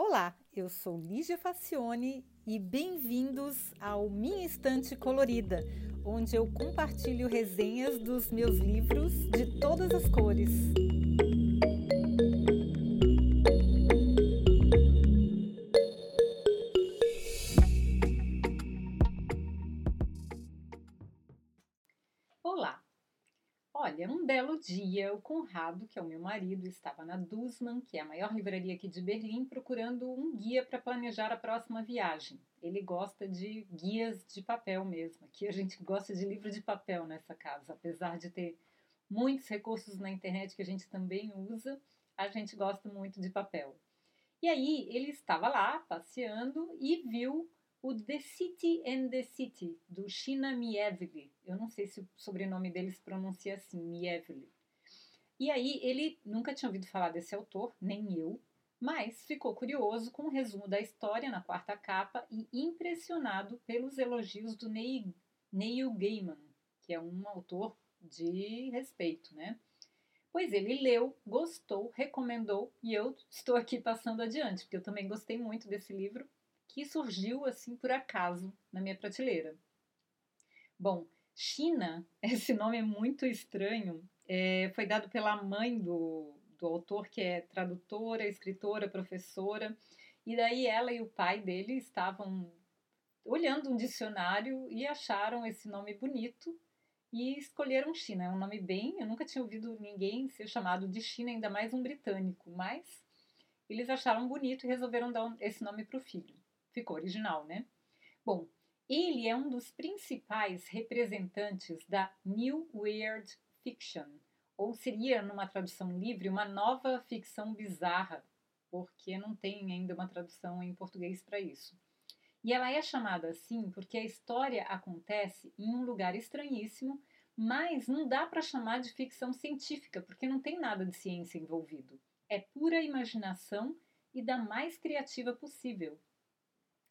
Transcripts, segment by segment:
Olá, eu sou Lígia Facione e bem-vindos ao Minha Estante Colorida, onde eu compartilho resenhas dos meus livros de todas as cores. Dia, o Conrado, que é o meu marido, estava na Dussmann, que é a maior livraria aqui de Berlim, procurando um guia para planejar a próxima viagem. Ele gosta de guias de papel mesmo. Aqui a gente gosta de livro de papel nessa casa, apesar de ter muitos recursos na internet que a gente também usa, a gente gosta muito de papel. E aí ele estava lá passeando e viu o The City and the City, do China Mieville. Eu não sei se o sobrenome dele se pronuncia assim, Mieville. E aí ele nunca tinha ouvido falar desse autor, nem eu, mas ficou curioso com o resumo da história na quarta capa e impressionado pelos elogios do Neil, Neil Gaiman, que é um autor de respeito, né? Pois ele leu, gostou, recomendou e eu estou aqui passando adiante, porque eu também gostei muito desse livro que surgiu assim por acaso na minha prateleira. Bom, China, esse nome é muito estranho, é, foi dado pela mãe do, do autor, que é tradutora, escritora, professora, e daí ela e o pai dele estavam olhando um dicionário e acharam esse nome bonito e escolheram China. É um nome bem, eu nunca tinha ouvido ninguém ser chamado de China, ainda mais um britânico, mas eles acharam bonito e resolveram dar esse nome para o filho ficou original, né? Bom, ele é um dos principais representantes da New Weird Fiction, ou seria, numa tradução livre, uma nova ficção bizarra, porque não tem ainda uma tradução em português para isso. E ela é chamada assim porque a história acontece em um lugar estranhíssimo, mas não dá para chamar de ficção científica, porque não tem nada de ciência envolvido. É pura imaginação e da mais criativa possível.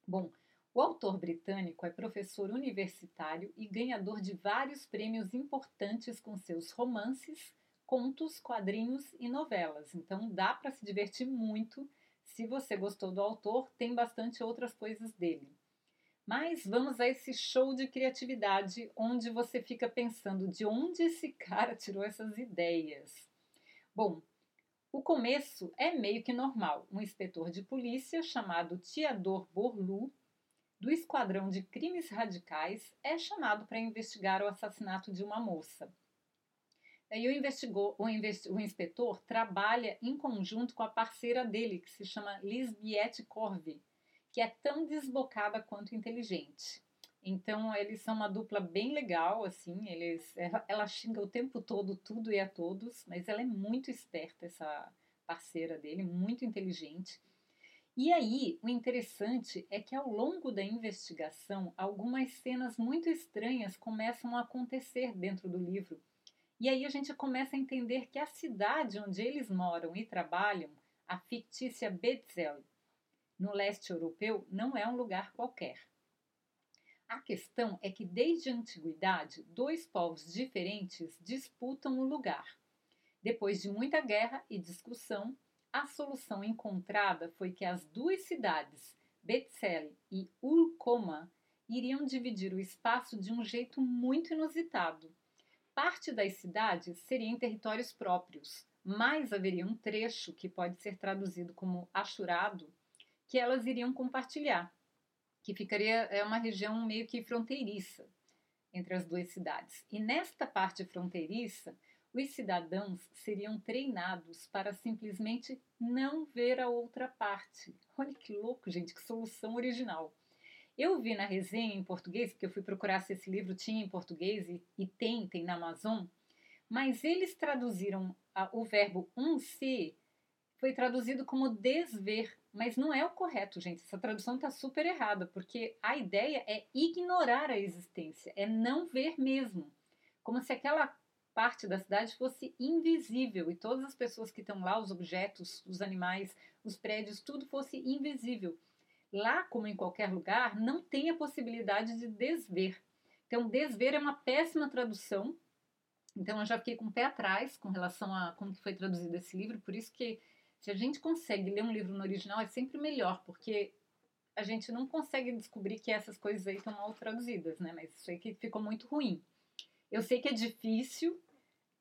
Bom, o autor britânico é professor universitário e ganhador de vários prêmios importantes com seus romances, contos, quadrinhos e novelas. Então dá para se divertir muito. Se você gostou do autor, tem bastante outras coisas dele. Mas vamos a esse show de criatividade onde você fica pensando de onde esse cara tirou essas ideias. Bom, o começo é meio que normal. Um inspetor de polícia chamado Theodor Borlu, do Esquadrão de Crimes Radicais, é chamado para investigar o assassinato de uma moça. Aí o, investigou, o, investi, o inspetor trabalha em conjunto com a parceira dele, que se chama Lisbiette Corvi, que é tão desbocada quanto inteligente. Então eles são uma dupla bem legal, assim, eles ela, ela xinga o tempo todo tudo e a todos, mas ela é muito esperta essa parceira dele, muito inteligente. E aí, o interessante é que ao longo da investigação, algumas cenas muito estranhas começam a acontecer dentro do livro. E aí a gente começa a entender que a cidade onde eles moram e trabalham, a fictícia Betzel, no leste europeu, não é um lugar qualquer. A questão é que desde a antiguidade, dois povos diferentes disputam o lugar. Depois de muita guerra e discussão, a solução encontrada foi que as duas cidades, Betzel e Ulcoma, iriam dividir o espaço de um jeito muito inusitado. Parte das cidades seria em territórios próprios, mas haveria um trecho que pode ser traduzido como achurado, que elas iriam compartilhar que ficaria é uma região meio que fronteiriça entre as duas cidades. E nesta parte fronteiriça, os cidadãos seriam treinados para simplesmente não ver a outra parte. Olha que louco, gente, que solução original. Eu vi na resenha em português, porque eu fui procurar se esse livro tinha em português e, e tem, tem na Amazon, mas eles traduziram a, o verbo um se foi traduzido como desver, mas não é o correto, gente. Essa tradução está super errada, porque a ideia é ignorar a existência, é não ver mesmo. Como se aquela parte da cidade fosse invisível e todas as pessoas que estão lá, os objetos, os animais, os prédios, tudo fosse invisível. Lá, como em qualquer lugar, não tem a possibilidade de desver. Então, desver é uma péssima tradução. Então, eu já fiquei com o pé atrás com relação a como foi traduzido esse livro, por isso que Se a gente consegue ler um livro no original, é sempre melhor, porque a gente não consegue descobrir que essas coisas aí estão mal traduzidas, né? Mas isso aí que ficou muito ruim. Eu sei que é difícil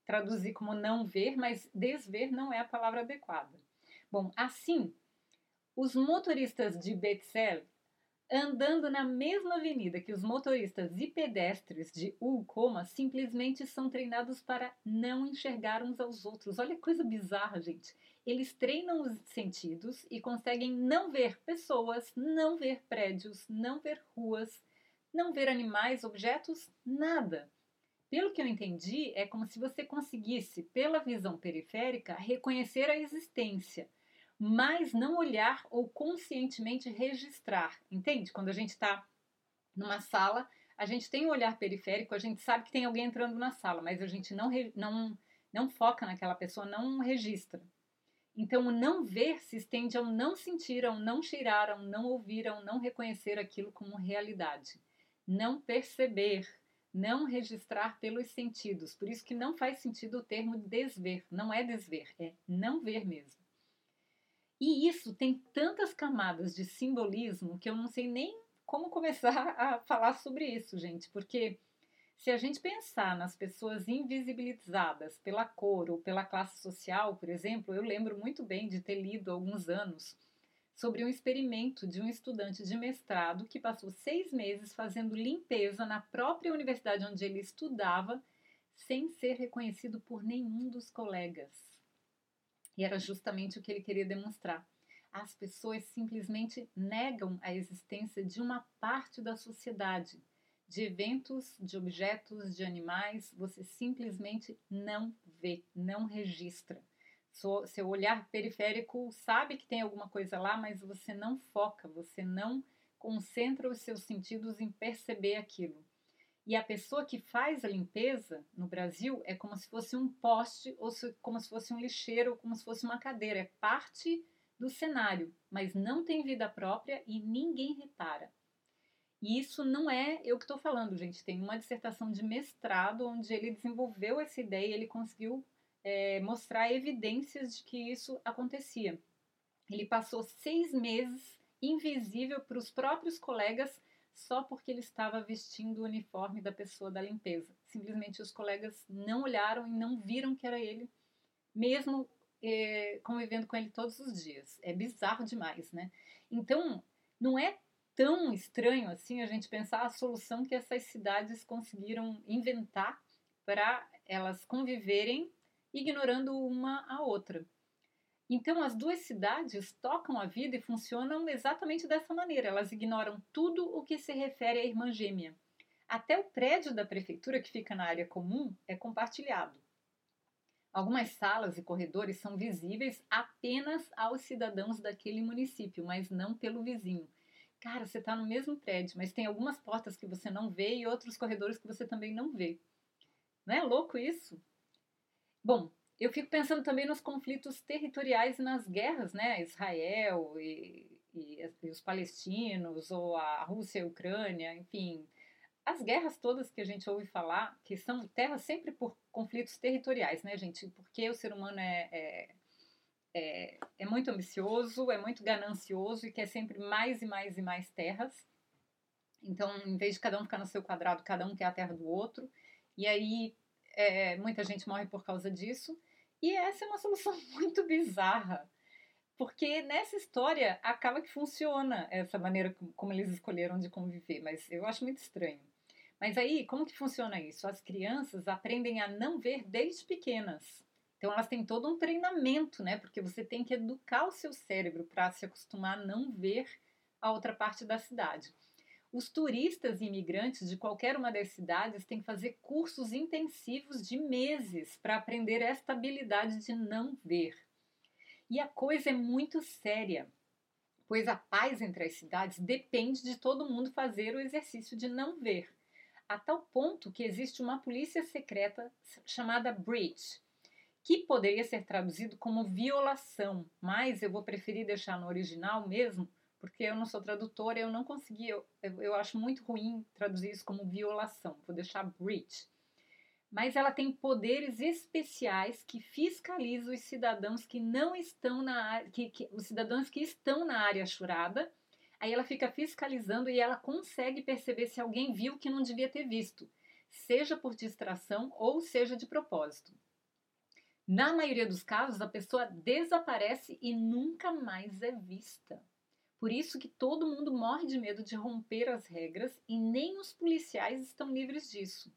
traduzir como não ver, mas desver não é a palavra adequada. Bom, assim, os motoristas de Betzel andando na mesma avenida que os motoristas e pedestres de Ulcoma simplesmente são treinados para não enxergar uns aos outros. Olha que coisa bizarra, gente. Eles treinam os sentidos e conseguem não ver pessoas, não ver prédios, não ver ruas, não ver animais, objetos, nada. Pelo que eu entendi, é como se você conseguisse, pela visão periférica, reconhecer a existência mas não olhar ou conscientemente registrar. Entende? Quando a gente está numa sala, a gente tem um olhar periférico, a gente sabe que tem alguém entrando na sala, mas a gente não, não, não foca naquela pessoa, não registra. Então, o não ver se estende ao não sentir, ao não cheirar, ao não ouvir, ao não reconhecer aquilo como realidade. Não perceber, não registrar pelos sentidos. Por isso que não faz sentido o termo desver. Não é desver, é não ver mesmo. E isso tem tantas camadas de simbolismo que eu não sei nem como começar a falar sobre isso, gente, porque se a gente pensar nas pessoas invisibilizadas pela cor ou pela classe social, por exemplo, eu lembro muito bem de ter lido há alguns anos sobre um experimento de um estudante de mestrado que passou seis meses fazendo limpeza na própria universidade onde ele estudava, sem ser reconhecido por nenhum dos colegas. E era justamente o que ele queria demonstrar. As pessoas simplesmente negam a existência de uma parte da sociedade, de eventos, de objetos, de animais, você simplesmente não vê, não registra. Seu olhar periférico sabe que tem alguma coisa lá, mas você não foca, você não concentra os seus sentidos em perceber aquilo. E a pessoa que faz a limpeza no Brasil é como se fosse um poste, ou se, como se fosse um lixeiro, ou como se fosse uma cadeira. É parte do cenário, mas não tem vida própria e ninguém repara. E isso não é eu que estou falando, gente. Tem uma dissertação de mestrado onde ele desenvolveu essa ideia e ele conseguiu é, mostrar evidências de que isso acontecia. Ele passou seis meses invisível para os próprios colegas só porque ele estava vestindo o uniforme da pessoa da limpeza. Simplesmente os colegas não olharam e não viram que era ele, mesmo eh, convivendo com ele todos os dias. É bizarro demais, né? Então, não é tão estranho assim a gente pensar a solução que essas cidades conseguiram inventar para elas conviverem ignorando uma a outra. Então, as duas cidades tocam a vida e funcionam exatamente dessa maneira. Elas ignoram tudo o que se refere à irmã gêmea. Até o prédio da prefeitura, que fica na área comum, é compartilhado. Algumas salas e corredores são visíveis apenas aos cidadãos daquele município, mas não pelo vizinho. Cara, você está no mesmo prédio, mas tem algumas portas que você não vê e outros corredores que você também não vê. Não é louco isso? Bom, eu fico pensando também nos conflitos territoriais e nas guerras, né? Israel e, e, e, os palestinos, ou a Rússia e a Ucrânia, enfim. As guerras todas que a gente ouve falar, que são terras sempre por conflitos territoriais, né, gente? Porque o ser humano é, é, é, é muito ambicioso, é muito ganancioso e quer sempre mais e mais e mais terras. Então, em vez de cada um ficar no seu quadrado, cada um quer a terra do outro. E aí é, muita gente morre por causa disso. E essa é uma solução muito bizarra, porque nessa história acaba que funciona essa maneira como eles escolheram de conviver, mas eu acho muito estranho. Mas aí, como que funciona isso? As crianças aprendem a não ver desde pequenas. Então elas têm todo um treinamento, né? Porque você tem que educar o seu cérebro para se acostumar a não ver a outra parte da cidade. Os turistas e imigrantes de qualquer uma das cidades têm que fazer cursos intensivos de meses para aprender esta habilidade de não ver. E a coisa é muito séria, pois a paz entre as cidades depende de todo mundo fazer o exercício de não ver, a tal ponto que existe uma polícia secreta chamada Bridge, que poderia ser traduzido como violação, mas eu vou preferir deixar no original mesmo, porque eu não sou tradutora, eu não consegui, eu, eu acho muito ruim traduzir isso como violação, vou deixar breach. mas ela tem poderes especiais que fiscalizam os cidadãos que não estão na que, que os cidadãos que estão na área churada. Aí ela fica fiscalizando e ela consegue perceber se alguém viu que não devia ter visto, seja por distração ou seja de propósito. Na maioria dos casos, a pessoa desaparece e nunca mais é vista. Por isso que todo mundo morre de medo de romper as regras e nem os policiais estão livres disso.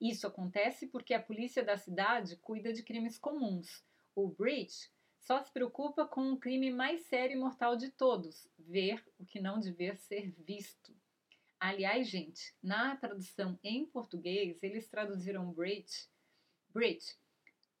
Isso acontece porque a polícia da cidade cuida de crimes comuns. O Breach só se preocupa com o crime mais sério e mortal de todos: ver o que não dever ser visto. Aliás, gente, na tradução em português, eles traduziram breach, breach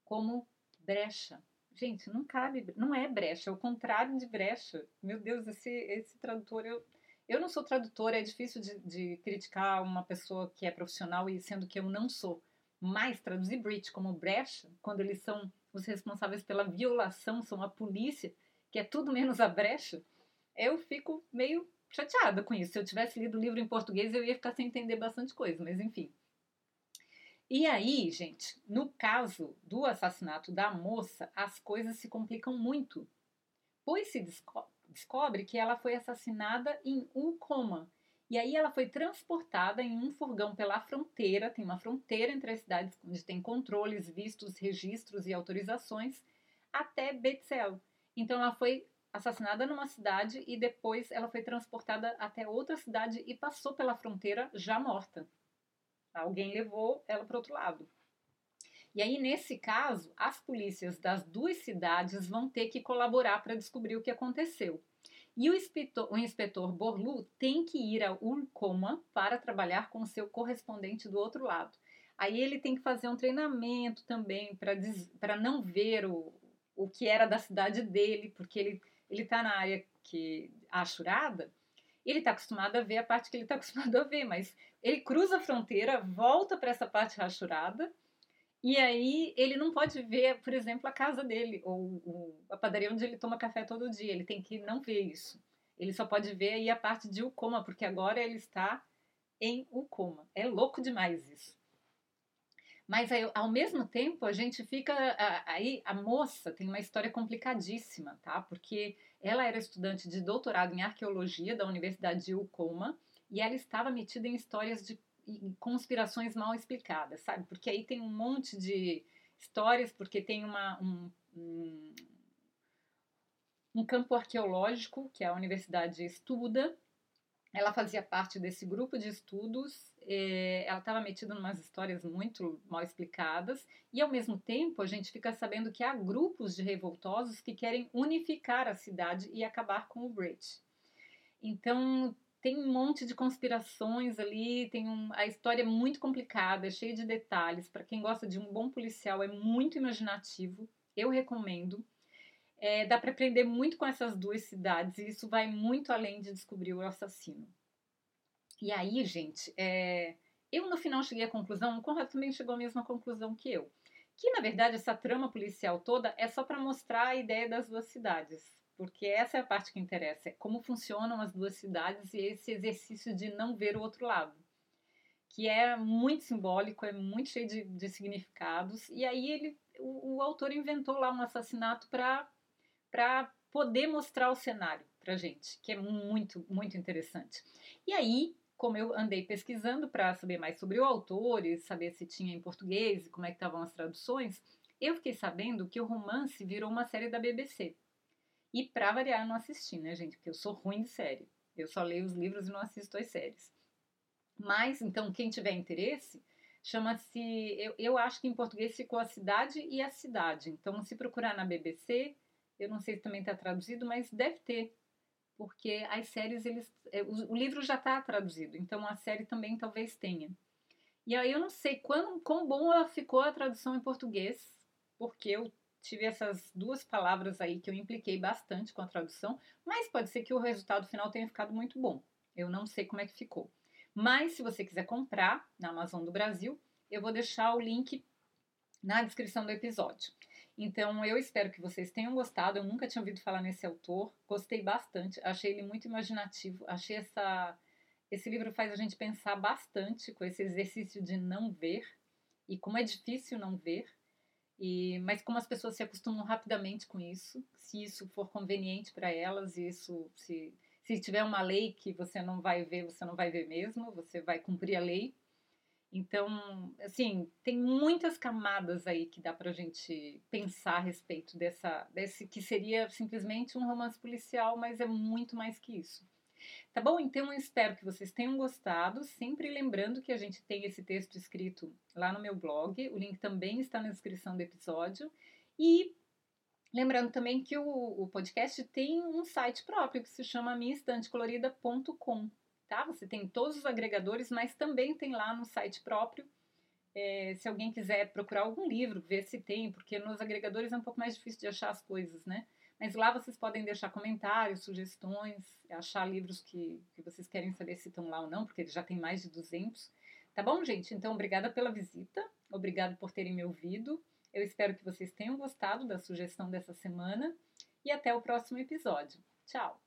como brecha. Gente, não cabe, não é brecha, é o contrário de brecha. Meu Deus, esse, esse tradutor, eu, eu não sou tradutora, é difícil de, de, criticar uma pessoa que é profissional e sendo que eu não sou. Mas traduzir breach como brecha, quando eles são os responsáveis pela violação, são a polícia, que é tudo menos a brecha, eu fico meio chateada com isso. Se eu tivesse lido o livro em português, eu ia ficar sem entender bastante coisa, mas enfim. E aí, gente, no caso do assassinato da moça, as coisas se complicam muito, pois se descobre descobre que ela foi assassinada em Ucoma. E aí ela foi transportada em um furgão pela fronteira, tem uma fronteira entre as cidades onde tem controles, vistos, registros e autorizações, até Betzel. Então ela foi assassinada numa cidade e depois ela foi transportada até outra cidade e passou pela fronteira já morta. Alguém levou ela para outro lado. E aí, nesse caso, as polícias das duas cidades vão ter que colaborar para descobrir o que aconteceu. E o inspetor, o inspetor Borlu tem que ir a Urcoma para trabalhar com seu correspondente do outro lado. Aí ele tem que fazer um treinamento também para não ver o, o que era da cidade dele, porque ele ele está na área que achurada, ele está acostumado a ver a parte que ele está acostumado a ver, mas ele cruza a fronteira, volta para essa parte rachurada e aí ele não pode ver, por exemplo, a casa dele ou, a padaria onde ele toma café todo dia. Ele tem que não ver isso. Ele só pode ver aí a parte de Ucoma, porque agora ele está em Ucoma. É louco demais isso. Mas aí, ao mesmo tempo, a gente fica. Aí a moça tem uma história complicadíssima, tá? Porque ela era estudante de doutorado em arqueologia da Universidade de Ucoma e ela estava metida em histórias de conspirações mal explicadas, sabe? Porque aí tem um monte de histórias, porque tem uma, um, um, um campo arqueológico que a universidade estuda. Ela fazia parte desse grupo de estudos, ela estava metida em umas histórias muito mal explicadas, e ao mesmo tempo a gente fica sabendo que há grupos de revoltosos que querem unificar a cidade e acabar com o Bridge. Então tem um monte de conspirações ali, tem um, a história é muito complicada, é cheia de detalhes. Para quem gosta de um bom policial, é muito imaginativo. Eu recomendo. É, dá para aprender muito com essas duas cidades e isso vai muito além de descobrir o assassino. E aí, gente, é, eu no final cheguei à conclusão, o Conrad também chegou à mesma conclusão que eu, que na verdade essa trama policial toda é só para mostrar a ideia das duas cidades porque essa é a parte que interessa, é como funcionam as duas cidades e esse exercício de não ver o outro lado, que é muito simbólico, é muito cheio de, de significados, e aí ele, o, o autor inventou lá um assassinato para poder mostrar o cenário para gente, que é muito, muito interessante. E aí, como eu andei pesquisando para saber mais sobre o autor e saber se tinha em português e como é que estavam as traduções, eu fiquei sabendo que o romance virou uma série da BBC. E pra variar, não assisti, né, gente? Porque eu sou ruim de série. Eu só leio os livros e não assisto as séries. Mas, então, quem tiver interesse, chama-se. Eu, eu acho que em português ficou a cidade e a cidade. Então, se procurar na BBC, eu não sei se também está traduzido, mas deve ter. Porque as séries, eles. É, o, o livro já está traduzido, então a série também talvez tenha. E aí eu não sei quão, quão bom ficou a tradução em português, porque eu tive essas duas palavras aí que eu impliquei bastante com a tradução, mas pode ser que o resultado final tenha ficado muito bom. Eu não sei como é que ficou. Mas se você quiser comprar na Amazon do Brasil, eu vou deixar o link na descrição do episódio. Então eu espero que vocês tenham gostado. Eu nunca tinha ouvido falar nesse autor, gostei bastante, achei ele muito imaginativo, achei essa esse livro faz a gente pensar bastante com esse exercício de não ver e como é difícil não ver. E, mas como as pessoas se acostumam rapidamente com isso, se isso for conveniente para elas, isso se, se tiver uma lei que você não vai ver, você não vai ver mesmo, você vai cumprir a lei. Então, assim, tem muitas camadas aí que dá pra gente pensar a respeito dessa, desse que seria simplesmente um romance policial, mas é muito mais que isso. Tá bom? Então eu espero que vocês tenham gostado. Sempre lembrando que a gente tem esse texto escrito lá no meu blog. O link também está na descrição do episódio. E lembrando também que o, o podcast tem um site próprio que se chama minhaestantecolorida.com. Tá? Você tem todos os agregadores, mas também tem lá no site próprio. É, se alguém quiser procurar algum livro, ver se tem, porque nos agregadores é um pouco mais difícil de achar as coisas, né? Mas lá vocês podem deixar comentários, sugestões, achar livros que, que vocês querem saber se estão lá ou não, porque ele já tem mais de 200. Tá bom, gente? Então, obrigada pela visita, obrigado por terem me ouvido. Eu espero que vocês tenham gostado da sugestão dessa semana e até o próximo episódio. Tchau!